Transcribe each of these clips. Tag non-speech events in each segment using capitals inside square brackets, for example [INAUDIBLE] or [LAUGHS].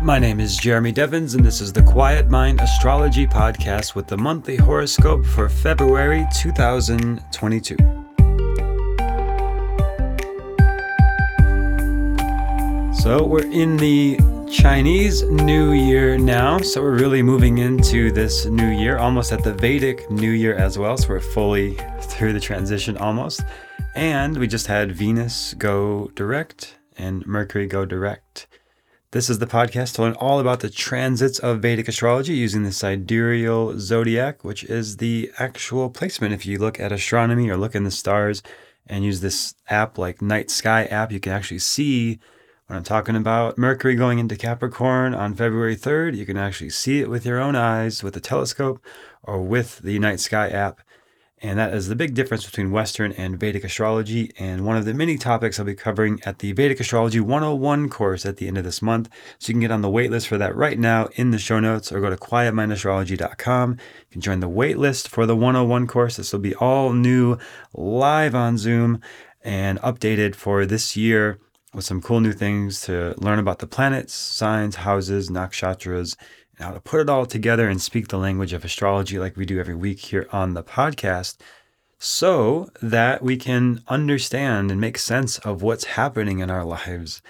My name is Jeremy Devens, and this is the Quiet Mind Astrology Podcast with the monthly horoscope for February 2022. So, we're in the Chinese New Year now, so we're really moving into this new year, almost at the Vedic New Year as well. So, we're fully [LAUGHS] through the transition almost. And we just had Venus go direct and Mercury go direct. This is the podcast to learn all about the transits of Vedic astrology using the sidereal zodiac, which is the actual placement. If you look at astronomy or look in the stars and use this app like Night Sky app, you can actually see when I'm talking about Mercury going into Capricorn on February 3rd. You can actually see it with your own eyes with a telescope or with the Night Sky app. And that is the big difference between Western and Vedic astrology, and one of the many topics I'll be covering at the Vedic Astrology 101 course at the end of this month. So you can get on the waitlist for that right now in the show notes or go to quietmindastrology.com. You can join the waitlist for the 101 course. This will be all new, live on Zoom, and updated for this year with some cool new things to learn about the planets, signs, houses, nakshatras, and how to put it all together and speak the language of astrology like we do every week here on the podcast so that we can understand and make sense of what's happening in our lives.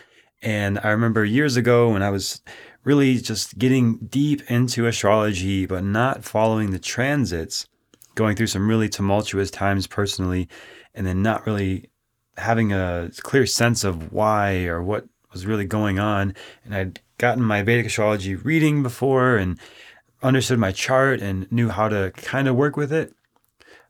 And I remember years ago when I was really just getting deep into astrology, but not following the transits, going through some really tumultuous times personally, and then not really having a clear sense of why or what was really going on. And I'd gotten my Vedic astrology reading before and understood my chart and knew how to kind of work with it.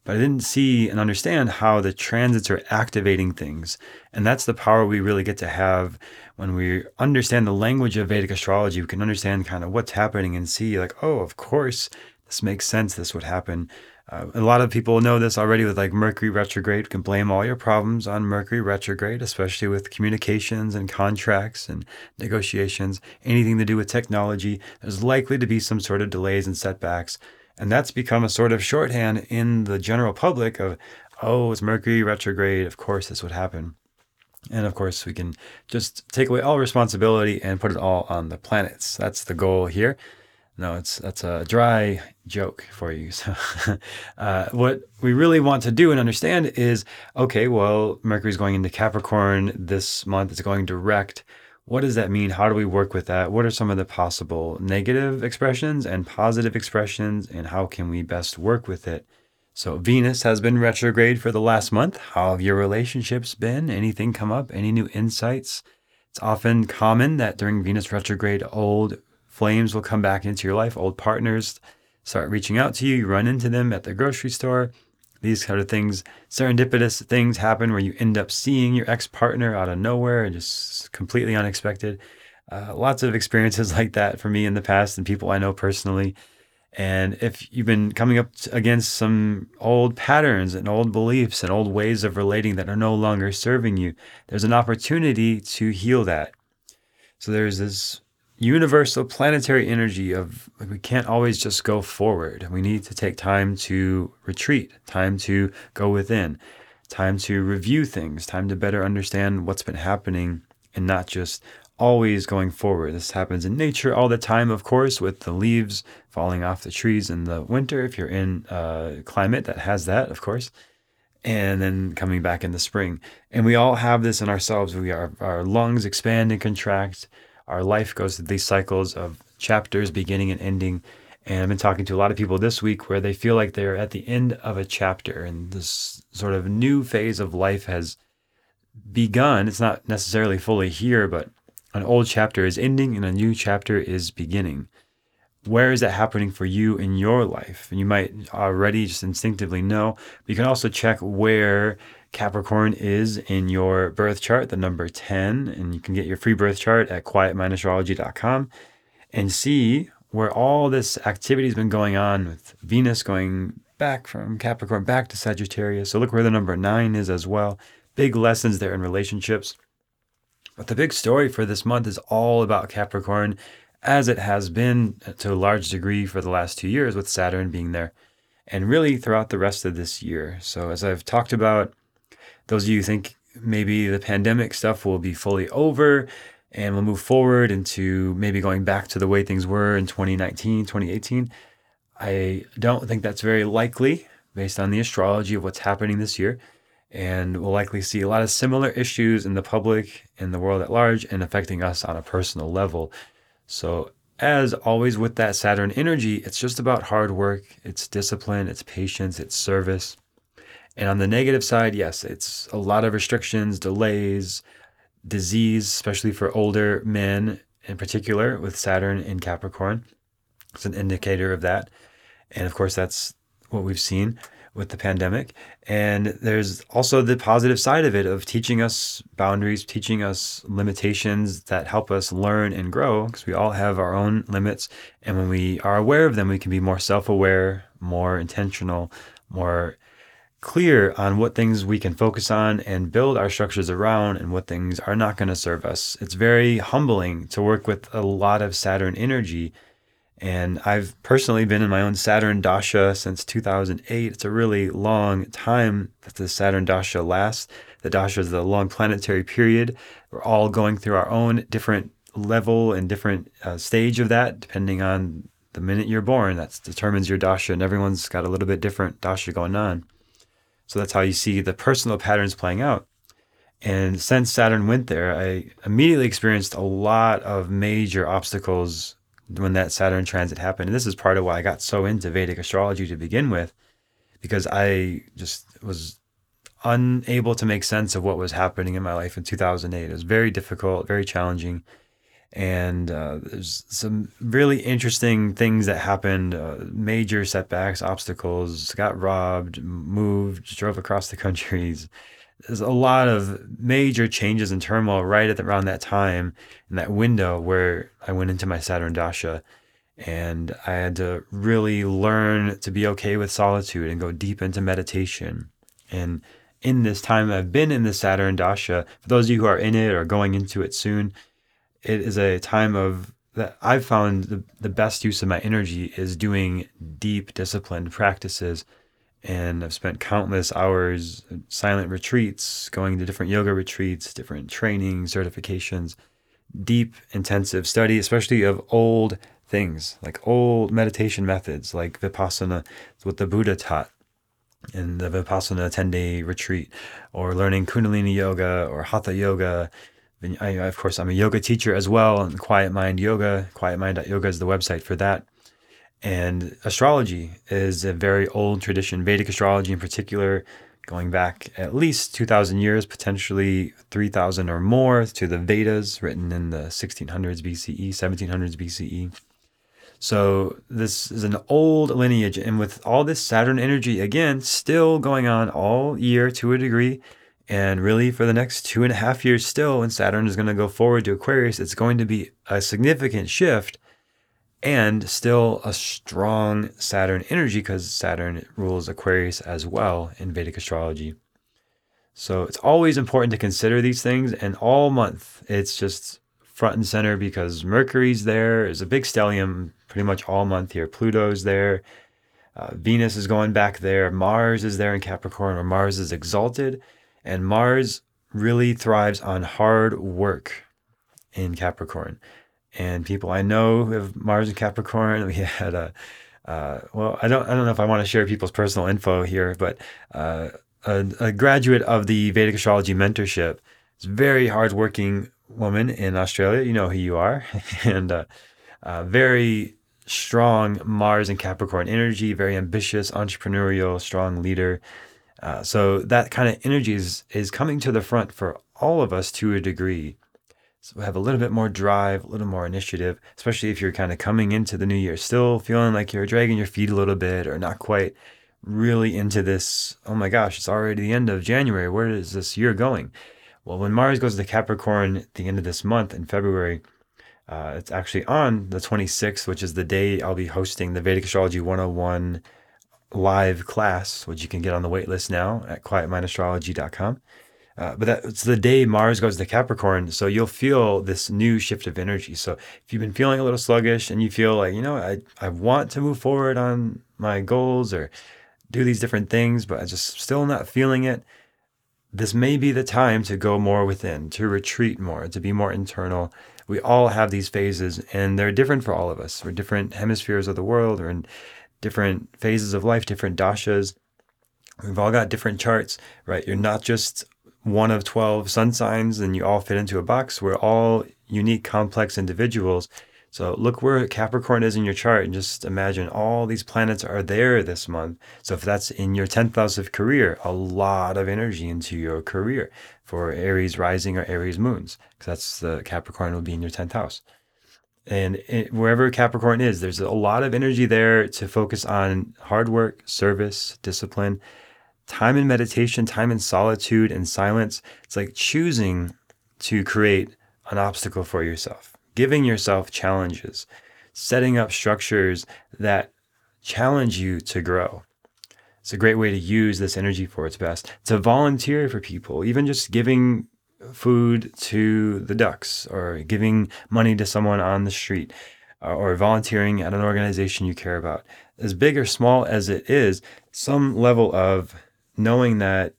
But I didn't see and understand how the transits are activating things. And that's the power we really get to have when we understand the language of Vedic astrology. We can understand kind of what's happening and see, like, oh, of course, this makes sense. This would happen. Uh, a lot of people know this already with like Mercury retrograde. You can blame all your problems on Mercury retrograde, especially with communications and contracts and negotiations, anything to do with technology. There's likely to be some sort of delays and setbacks. And that's become a sort of shorthand in the general public of, oh, it's Mercury retrograde. Of course, this would happen. And of course, we can just take away all responsibility and put it all on the planets. That's the goal here. No, it's that's a dry joke for you. [LAUGHS] So, uh, what we really want to do and understand is, okay, well, Mercury's going into Capricorn this month. It's going direct. What does that mean? How do we work with that? What are some of the possible negative expressions and positive expressions, and how can we best work with it? So, Venus has been retrograde for the last month. How have your relationships been? Anything come up? Any new insights? It's often common that during Venus retrograde, old flames will come back into your life. Old partners start reaching out to you. You run into them at the grocery store. These kind of things, serendipitous things happen where you end up seeing your ex partner out of nowhere and just completely unexpected. Uh, lots of experiences [LAUGHS] like that for me in the past and people I know personally. And if you've been coming up against some old patterns and old beliefs and old ways of relating that are no longer serving you, there's an opportunity to heal that. So there's this universal planetary energy of like we can't always just go forward. We need to take time to retreat, time to go within, time to review things, time to better understand what's been happening and not just always going forward. This happens in nature all the time, of course, with the leaves falling off the trees in the winter, if you're in a climate that has that, of course. And then coming back in the spring. And we all have this in ourselves. We are our lungs expand and contract our life goes through these cycles of chapters beginning and ending. And I've been talking to a lot of people this week where they feel like they're at the end of a chapter and this sort of new phase of life has begun. It's not necessarily fully here, but an old chapter is ending and a new chapter is beginning. Where is that happening for you in your life? And you might already just instinctively know, but you can also check where Capricorn is in your birth chart, the number 10, and you can get your free birth chart at quietmindastrology.com and see where all this activity has been going on with Venus going back from Capricorn back to Sagittarius. So look where the number 9 is as well. Big lessons there in relationships. But the big story for this month is all about Capricorn, as it has been to a large degree for the last two years with Saturn being there, and really throughout the rest of this year. So, as I've talked about those of you who think maybe the pandemic stuff will be fully over, and we'll move forward into maybe going back to the way things were in 2019, 2018. I don't think that's very likely based on the astrology of what's happening this year. And we'll likely see a lot of similar issues in the public, in the world at large, and affecting us on a personal level. So, as always with that Saturn energy, it's just about hard work, it's discipline, it's patience, it's service. And on the negative side, yes, it's a lot of restrictions, delays, disease, especially for older men in particular, with Saturn in Capricorn. It's an indicator of that. And of course, that's what we've seen with the pandemic. And there's also the positive side of it of teaching us boundaries, teaching us limitations that help us learn and grow because we all have our own limits. And when we are aware of them, we can be more self aware, more intentional, more clear on what things we can focus on and build our structures around and what things are not going to serve us. It's very humbling to work with a lot of Saturn energy. And I've personally been in my own Saturn Dasha since 2008. It's a really long time that the Saturn Dasha lasts. The Dasha is a long planetary period. We're all going through our own different level and different uh, stage of that, depending on the minute you're born. That determines your Dasha, and everyone's got a little bit different Dasha going on. So that's how you see the personal patterns playing out. And since Saturn went there, I immediately experienced a lot of major obstacles when that Saturn transit happened. And this is part of why I got so into Vedic astrology to begin with, because I just was unable to make sense of what was happening in my life in 2008. It was very difficult, very challenging and uh, there's some really interesting things that happened uh, major setbacks obstacles got robbed moved drove across the countries [LAUGHS] there's a lot of major changes and turmoil right at around that time in that window where i went into my saturn dasha. And i had to really learn to be okay with solitude and go deep into meditation. And in this time i've been in the saturn dasha for those of you who are in it or going into it soon it is a time of that I've found the, the best use of my energy is doing deep disciplined practices. And I've spent countless hours silent retreats, going to different yoga retreats, different training, certifications, deep, intensive study, especially of old things, like old meditation methods, like Vipassana, what the Buddha taught in the Vipassana 10 day retreat, or learning Kundalini yoga or Hatha yoga I, of course, I'm a yoga teacher as well, and Quiet Mind Yoga, quietmind.yoga is the website for that. And astrology is a very old tradition, Vedic astrology in particular, going back at least 2,000 years, potentially 3,000 or more, to the Vedas written in the 1600s BCE, 1700s BCE. So this is an old lineage, and with all this Saturn energy, again, still going on all year to a degree, and really, for the next two and a half years, still, when Saturn is going to go forward to Aquarius, it's going to be a significant shift and still a strong Saturn energy because Saturn rules Aquarius as well in Vedic astrology. So it's always important to consider these things. And all month, it's just front and center because Mercury's there. There's a big stellium pretty much all month here. Pluto's there. Uh, Venus is going back there. Mars is there in Capricorn, where Mars is exalted. And Mars really thrives on hard work in Capricorn. And people I know who have Mars in Capricorn, [LAUGHS] we had a, uh, well, I don't, I don't know if I want to share people's personal info here, but uh, a, a, graduate of the Vedic Astrology Mentorship is very hardworking woman in Australia. You know who you are. [LAUGHS] and uh, uh, very strong Mars and Capricorn energy, very ambitious, entrepreneurial, strong leader. Uh, so that kind of energy is, is coming to the front for all of us to a degree. So we have a little bit more drive, a little more initiative, especially if you're kind of coming into the new year, still feeling like you're dragging your feet a little bit or not quite really into this. Oh my gosh, it's already the end of January. Where is this year going? Well, when Mars goes to Capricorn at the end of this month in February, uh, it's actually on the 26th, which is the day I'll be hosting the Vedic Astrology 101 live class, which you can get on the waitlist now at quietmindastrology.com. Uh, but that's the day Mars goes to Capricorn. So you'll feel this new shift of energy. So if you've been feeling a little sluggish and you feel like, you know, I, I want to move forward on my goals or do these different things, but I'm just still not feeling it, this may be the time to go more within, to retreat more, to be more internal. We all have these phases, and they're different for all of us. We're different hemispheres of the world, or in different phases of life, different dashas. We've all got different charts, right? You're not just one of 12 sun signs and you all fit into a box. We're all unique, complex individuals. So look where Capricorn is in your chart and just imagine all these planets are there this month. So if that's in your 10th house of career, a lot of energy into your career for Aries rising or Aries moons, because that's the Capricorn will be in your 10th house. And it, wherever Capricorn is, there's a lot of energy there to focus on hard work, service, discipline, time in meditation, time in solitude and silence. It's like choosing to create an obstacle for yourself, giving yourself challenges, setting up structures that challenge you to grow. It's a great way to use this energy for its best. To volunteer for people, even just giving food to the ducks or giving money to someone on the street uh, or volunteering at an organization you care about. As big or small as it is, some level of knowing that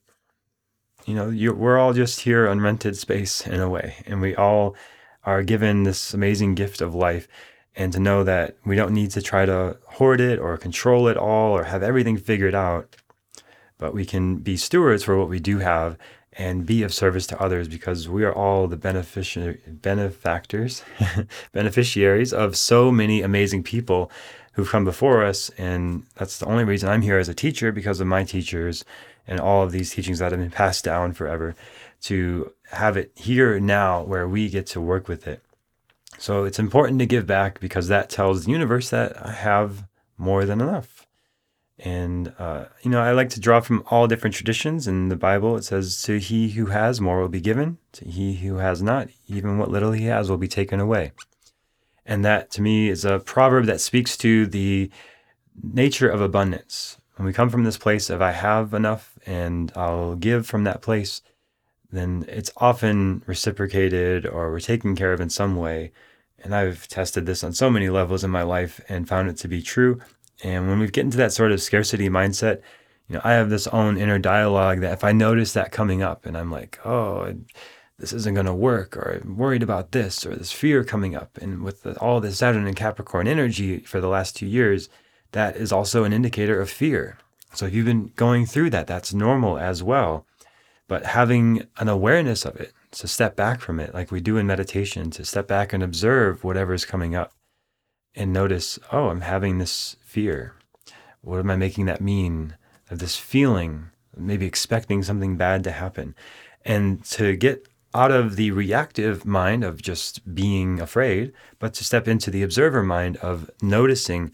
you know we're all just here on rented space in a way and we all are given this amazing gift of life and to know that we don't need to try to hoard it or control it all or have everything figured out but we can be stewards for what we do have and be of service to others because we are all the beneficiary benefactors [LAUGHS] beneficiaries of so many amazing people who've come before us and that's the only reason I'm here as a teacher because of my teachers and all of these teachings that have been passed down forever to have it here now where we get to work with it. So it's important to give back because that tells the universe that I have more than enough. And, uh, you know, I like to draw from all different traditions. In the Bible, it says, To he who has more will be given, to he who has not, even what little he has will be taken away. And that to me is a proverb that speaks to the nature of abundance. When we come from this place of I have enough and I'll give from that place, then it's often reciprocated or we're taken care of in some way. And I've tested this on so many levels in my life and found it to be true. And when we get into that sort of scarcity mindset, you know, I have this own inner dialogue that if I notice that coming up and I'm like, oh, this isn't going to work, or I'm worried about this, or this fear coming up, and with the, all this Saturn and Capricorn energy for the last two years, that is also an indicator of fear. So if you've been going through that, that's normal as well. But having an awareness of it, to step back from it, like we do in meditation, to step back and observe whatever is coming up and notice, oh, I'm having this fear. What am I making that mean? Of this feeling, maybe expecting something bad to happen. And to get out of the reactive mind of just being afraid, but to step into the observer mind of noticing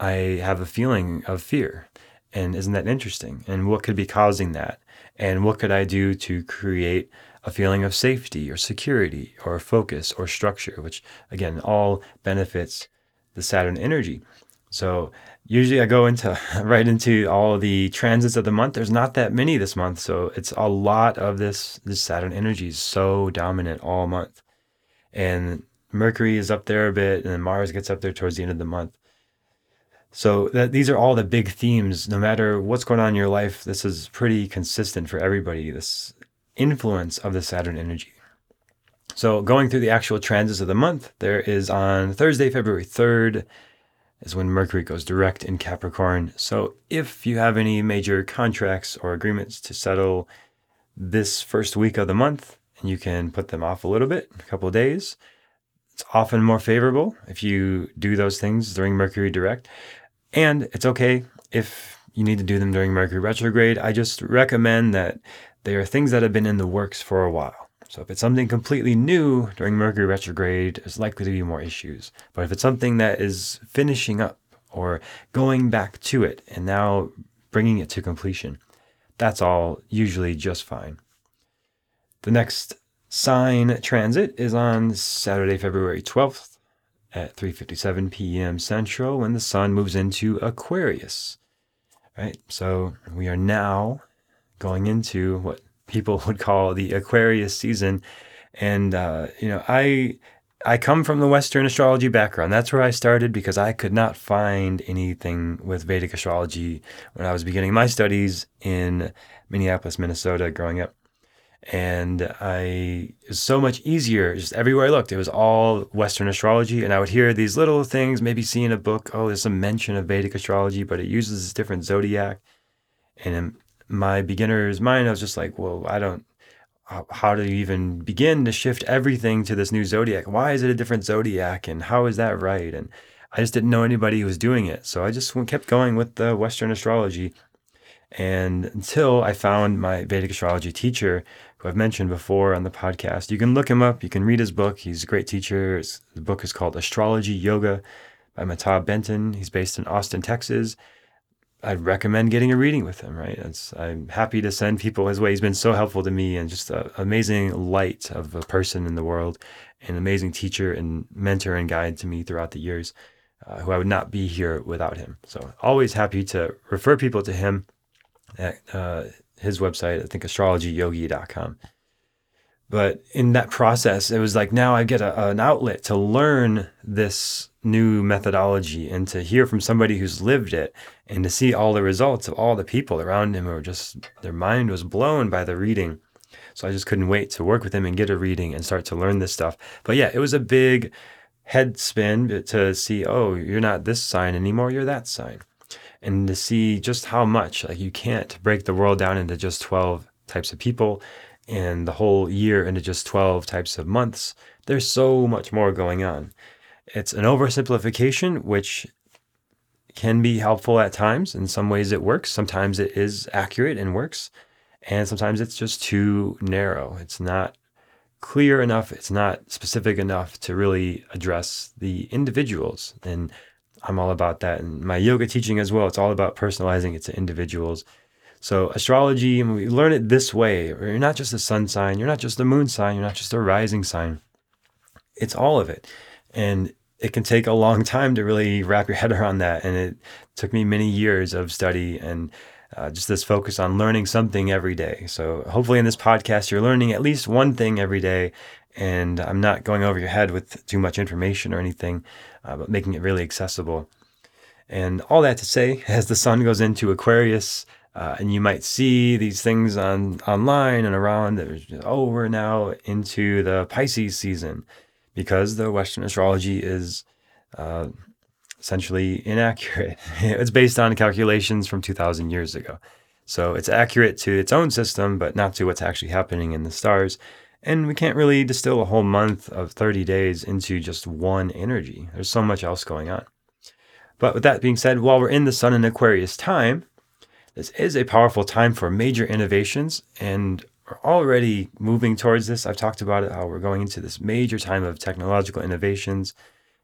I have a feeling of fear. And isn't that interesting? And what could be causing that? And what could I do to create a feeling of safety or security or focus or structure, which again, all benefits the Saturn energy. So usually I go into [LAUGHS] right into all the transits of the month. There's not that many this month, so it's a lot of this this Saturn energy is so dominant all month. And Mercury is up there a bit, and Mars gets up there towards the end of the month. So that these are all the big themes. No matter what's going on in your life, this is pretty consistent for everybody. This influence of the Saturn energy. So going through the actual transits of the month, there is on Thursday, February 3rd, is when Mercury goes direct in Capricorn. So if you have any major contracts or agreements to settle this first week of the month, and you can put them off a little bit, a couple of days, it's often more favorable if you do those things during Mercury direct. And it's okay if you need to do them during Mercury retrograde. I just recommend that they are things that have been in the works for a while. So if it's something completely new during Mercury retrograde, there's likely to be more issues. But if it's something that is finishing up or going back to it and now bringing it to completion, that's all usually just fine. The next sign transit is on Saturday, February 12th at 3:57 p.m. Central when the sun moves into Aquarius. Right? So we are now going into what people [LAUGHS] would call the Aquarius season. And uh, you know, I I come from the Western astrology background. That's where I started because I could not find anything with Vedic astrology when I was beginning my studies in Minneapolis, Minnesota, growing up. And I it was so much easier. Just everywhere I looked, it was all Western astrology. And I would hear these little things, maybe see in a book, oh, there's some mention of Vedic astrology, but it uses this different zodiac. And in my beginner's mind, I was just like, well, I don't how do you even begin to shift everything to this new zodiac? Why is it a different zodiac? And how is that right? And I just didn't know anybody who was doing it. So I just kept going with the Western astrology. And until I found my Vedic astrology teacher, who I've mentioned before on the podcast, you can look him up. You can read his book. He's a great teacher. the book is called Astrology Yoga by Mata Benton. He's based in Austin, Texas. I'd recommend getting a reading with him, right? It's, I'm happy to send people his way. He's been so helpful to me and just an amazing light of a person in the world, an amazing teacher and mentor and guide to me throughout the years, uh, who I would not be here without him. So always happy to refer people to him at uh, his website, I think astrologyyogi.com. But in that process, it was like now I get a, an outlet to learn this new methodology and to hear from somebody who's lived it and to see all the results of all the people around him who were just, their mind was blown by the reading. So I just couldn't wait to work with him and get a reading and start to learn this stuff. But yeah, it was a big head spin to see, oh, you're not this sign anymore, you're that sign. And to see just how much, like, you can't break the world down into just 12 types of people and the whole year into just 12 types of months. There's so much more going on. It's an oversimplification, which can be helpful at times. In some ways, it works. Sometimes it is accurate and works. And sometimes it's just too narrow. It's not clear enough. It's not specific enough to really address the individuals. And I'm all about that. And my yoga teaching as well, it's all about personalizing it to individuals so astrology, and we learn it this way. You're not just a sun sign, you're not just a moon sign, you're not just a rising sign. It's all of it. And it can take a long [LAUGHS] time to really wrap your head around that. And it took me many years of study and uh, just this focus on learning something every day. So hopefully in this podcast, you're learning at least one thing every day. And I'm not going over your head with too much information or anything, uh, but making it really accessible. And all that to say, [LAUGHS] as the sun goes into Aquarius, uh, and you might see these things on online and around. There's Oh, we're now into the Pisces season because the Western astrology is uh, essentially inaccurate. [LAUGHS] it's based on calculations from 2,000 years ago. So it's accurate to its own system, but not to what's actually happening in the stars. And we can't really distill a whole month of 30 days into just one energy. There's so much else going on. But with that being said, while we're in the Sun and Aquarius time, this is a powerful time for major innovations, and we're already moving towards this. I've talked about it, how we're going into this major time of technological innovations.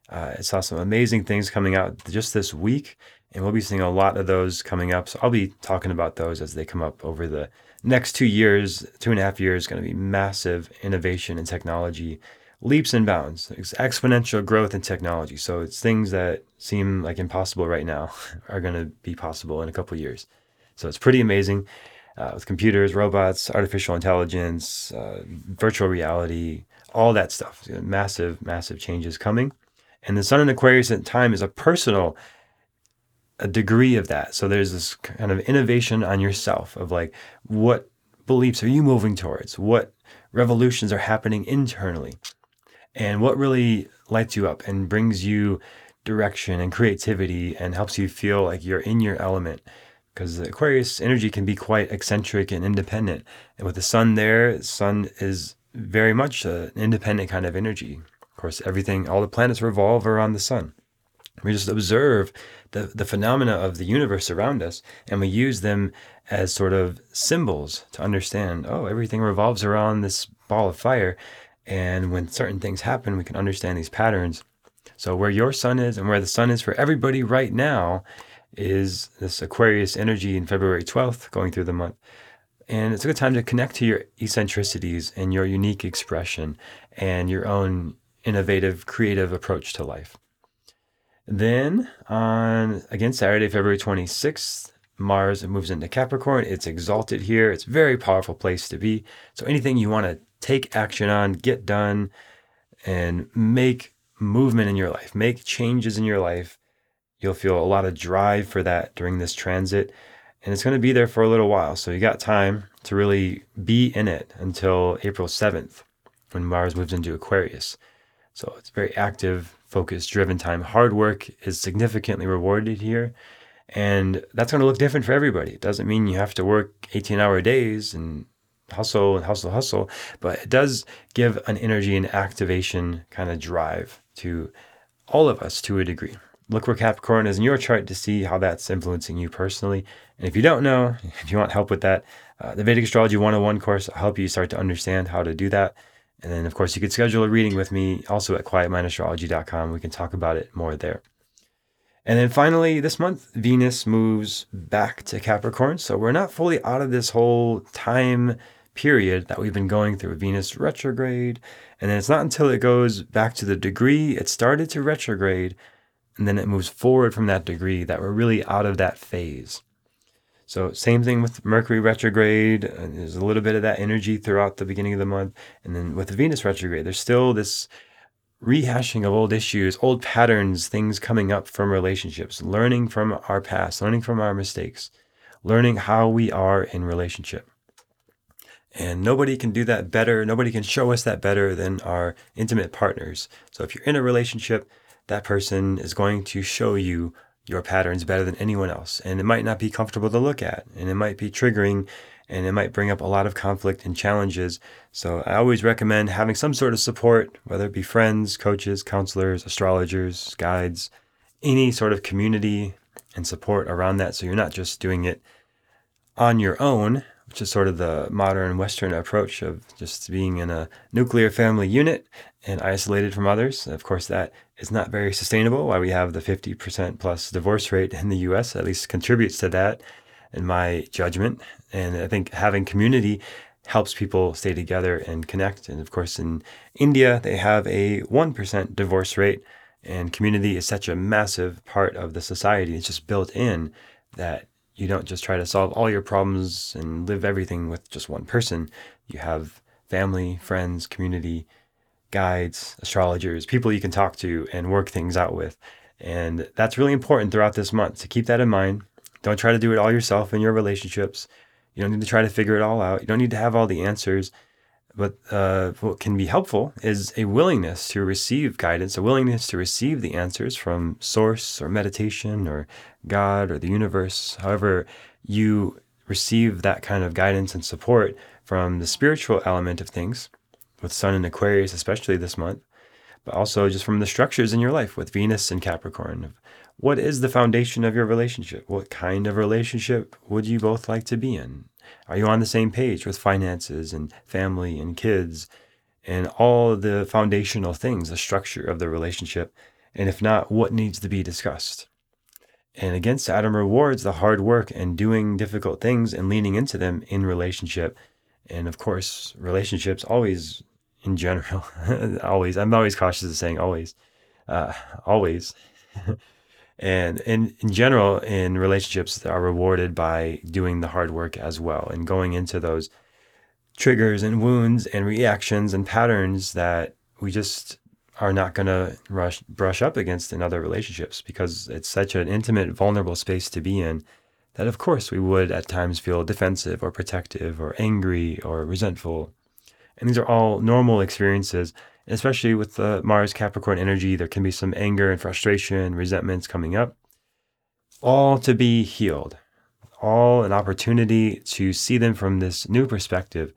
Uh, I saw some amazing things coming out just this week, and we'll be seeing a lot of those coming up. So I'll be talking about those as they come up over the next two years, two and a half years, going to be massive innovation in technology, leaps and bounds, it's exponential growth in technology. So it's things that seem like impossible right now [LAUGHS] are going to be possible in a couple years. So it's pretty amazing uh, with computers, robots, artificial intelligence, uh, virtual reality, all that stuff. Massive, massive changes coming. And the Sun in Aquarius at time is a personal a degree of that. So there's this kind of innovation on yourself of like, what beliefs are you moving towards? What revolutions are happening internally? And what really lights you up and brings you direction and creativity and helps you feel like you're in your element because the Aquarius energy can be quite eccentric and independent. And with the sun there, sun is very much an independent kind of energy. Of course, everything, all the planets revolve around the sun. We just observe the, the phenomena of the universe around us and we use them as sort of symbols to understand oh, everything revolves around this ball of fire. And when certain things happen, we can understand these patterns. So, where your sun is and where the sun is for everybody right now is this Aquarius energy in February 12th, going through the month. And it's a good time to connect to your eccentricities and your unique expression and your own innovative, creative approach to life. Then on again Saturday, February 26th, Mars moves into Capricorn. It's exalted here. It's a very powerful place to be. So anything you want to take action on, get done, and make movement in your life, make changes in your life, You'll feel a lot of drive for that during this transit, and it's going to be there for a little while. So you got time to really be in it until April 7th when Mars moves into Aquarius. So it's very active, focused, driven time. Hard work is significantly rewarded here. And that's going to look different for everybody. It doesn't mean you have to work 18 hour days and hustle and hustle, hustle, but it does give an energy and activation kind of drive to all of us to a degree. Look where Capricorn is in your chart to see how that's influencing you personally. And if you don't know, [LAUGHS] if you want help with that, uh, the Vedic Astrology 101 course will help you start to understand how to do that. And then, of course, you could schedule a reading with me also at quietmindastrology.com. We can talk about it more there. And then finally, this month, Venus moves back to Capricorn. So we're not fully out of this whole time period that we've been going through Venus retrograde. And then it's not until it goes back to the degree it started to retrograde and then it moves forward from that degree that we're really out of that phase. So, same thing with Mercury retrograde. Uh, there's a little bit of that energy throughout the beginning of the month. And then with the Venus retrograde, there's still this rehashing of old issues, old patterns, things coming up from relationships, learning from our past, learning from our mistakes, learning how we are in relationship. And nobody can do that better. Nobody can show us that better than our intimate partners. So if you're in a relationship, that person is going to show you your patterns better than anyone else. And it might not be comfortable to look at, and it might be triggering, and it might bring up a lot of conflict and challenges. So I always recommend having some sort of support, whether it be friends, coaches, counselors, astrologers, guides, any sort of community and support around that. So you're not just doing it on your own which is sort of the modern Western approach of just being in a nuclear family unit and isolated from others. Of course, that is not very sustainable. Why we have the 50% plus divorce rate in the US at least contributes to that, in my judgment. And I think having community helps people stay together and connect. And of course, in India, they have a 1% divorce rate, and community is such a massive part of the society. It's just built in that you don't just try to solve all your problems and live everything with just one person. You have family, friends, community, guides, astrologers, people you can talk to and work things out with. And that's really important throughout this month to keep that in mind. Don't try to do it all yourself in your relationships. You don't need to try to figure it all out. You don't need to have all the answers. But uh, what can be helpful is a willingness to receive guidance, a willingness to receive the answers from source or meditation or God or the universe, however you receive that kind of guidance and support from the spiritual element of things, with Sun and Aquarius, especially this month, but also just from the structures in your life with Venus and Capricorn. What is the foundation of your relationship? What kind of relationship would you both like to be in? Are you on the same page with finances and family and kids and all the foundational things, the structure of the relationship? And if not, what needs to be discussed? And again, Saturn rewards the hard work and doing difficult things and leaning into them in relationship. And of course, relationships always, in general, [LAUGHS] always, I'm always cautious of saying always, uh, always. [LAUGHS] and in, in general, in relationships are rewarded by doing the hard work as well and going into those triggers and wounds and reactions and patterns that we just are not going to rush brush up against in other relationships because it's such an intimate, vulnerable space to be in that, of course, we would at times feel defensive or protective or angry or resentful. And these are all normal experiences, especially with the Mars Capricorn energy. There can be some anger and frustration, resentments coming up, all to be healed, all an opportunity to see them from this new perspective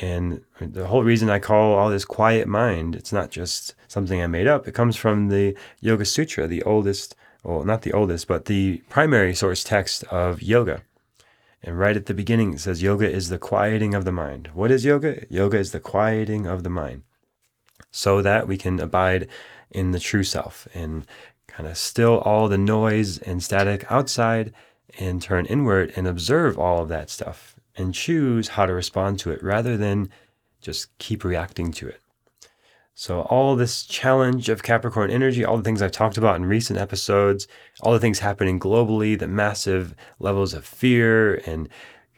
and the whole reason I call all this quiet mind, it's not just something I made up. It comes from the Yoga Sutra, the oldest, well, not the oldest, but the primary source text of yoga. And right at the beginning, it says yoga is the quieting of the mind. What is yoga? Yoga is the quieting of the mind so that we can abide in the true self and kind of still all the noise and static outside and turn inward and observe all of that stuff and choose how to respond to it rather than just keep reacting to it. So, all this challenge of Capricorn energy, all the things I've talked about in recent episodes, all the things happening globally, the massive levels of fear and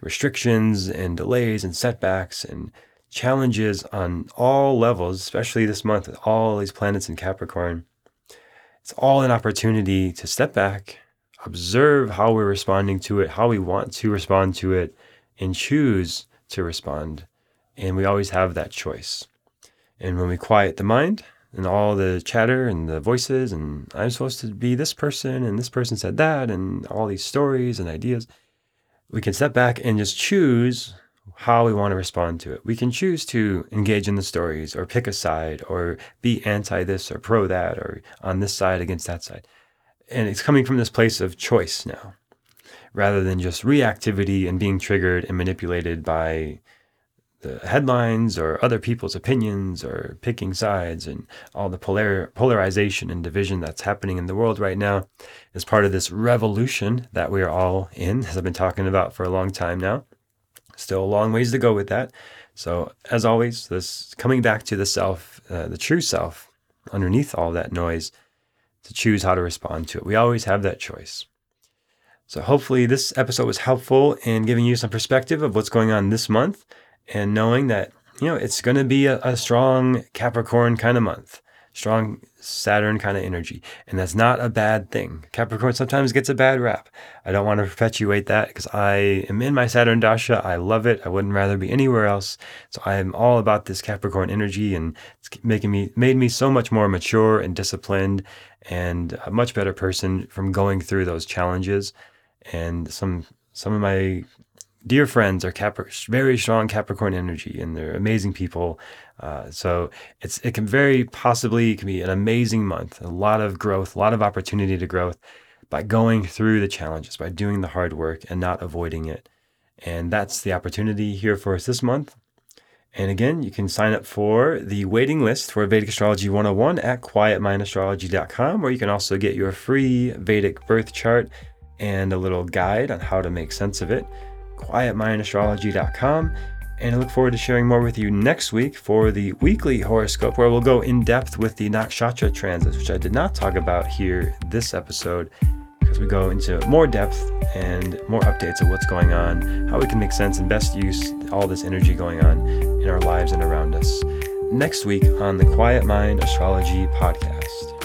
restrictions and delays and setbacks and challenges on all levels, especially this month with all these planets in Capricorn. It's all an opportunity to step back, observe how we're responding to it, how we want to respond to it, and choose to respond. And we always have that choice. And when we quiet the mind and all the chatter and the voices, and I'm supposed to be this person, and this person said that, and all these stories and ideas, we can step back and just choose how we want to respond to it. We can choose to engage in the stories or pick a side or be anti this or pro that or on this side against that side. And it's coming from this place of choice now rather than just reactivity and being triggered and manipulated by the headlines or other people's opinions or picking sides and all the polar, polarization and division that's happening in the world right now is part of this revolution that we are all in, as I've been talking about for a long time now. Still a long ways to go with that. So, as always, this coming back to the self, uh, the true self, underneath all that noise, to choose how to respond to it. We always have that choice. So, hopefully, this episode was helpful in giving you some perspective of what's going on this month and knowing that, you know, it's going to be a, a strong Capricorn kind of month strong Saturn kind of energy. And that's not a bad thing. Capricorn sometimes gets a bad rap. I don't want to perpetuate that because I am in my Saturn Dasha. I love it. I wouldn't rather be anywhere else. So I am all about this Capricorn energy and it's making me made me so much more mature and disciplined and a much better person from going through those challenges. And some some of my dear friends are very strong Capricorn energy and they're amazing people. Uh, so it's it can very possibly it can be an amazing month, a lot of growth, a lot of opportunity to growth by going through the challenges, by doing the hard work and not avoiding it. And that's the opportunity here for us this month. And again, you can sign up for the waiting list for Vedic Astrology 101 at quietmindastrology.com, where you can also get your free Vedic birth chart and a little guide on how to make sense of it quietmindastrology.com. And I look forward to sharing more with you next week for the weekly horoscope, where we'll go in depth with the nakshatra transits, which I did not talk about here this episode, because we go into more depth and more updates of what's going on, how we can make sense and best use all this energy going on in our lives and around us. Next week on the Quiet Mind Astrology Podcast.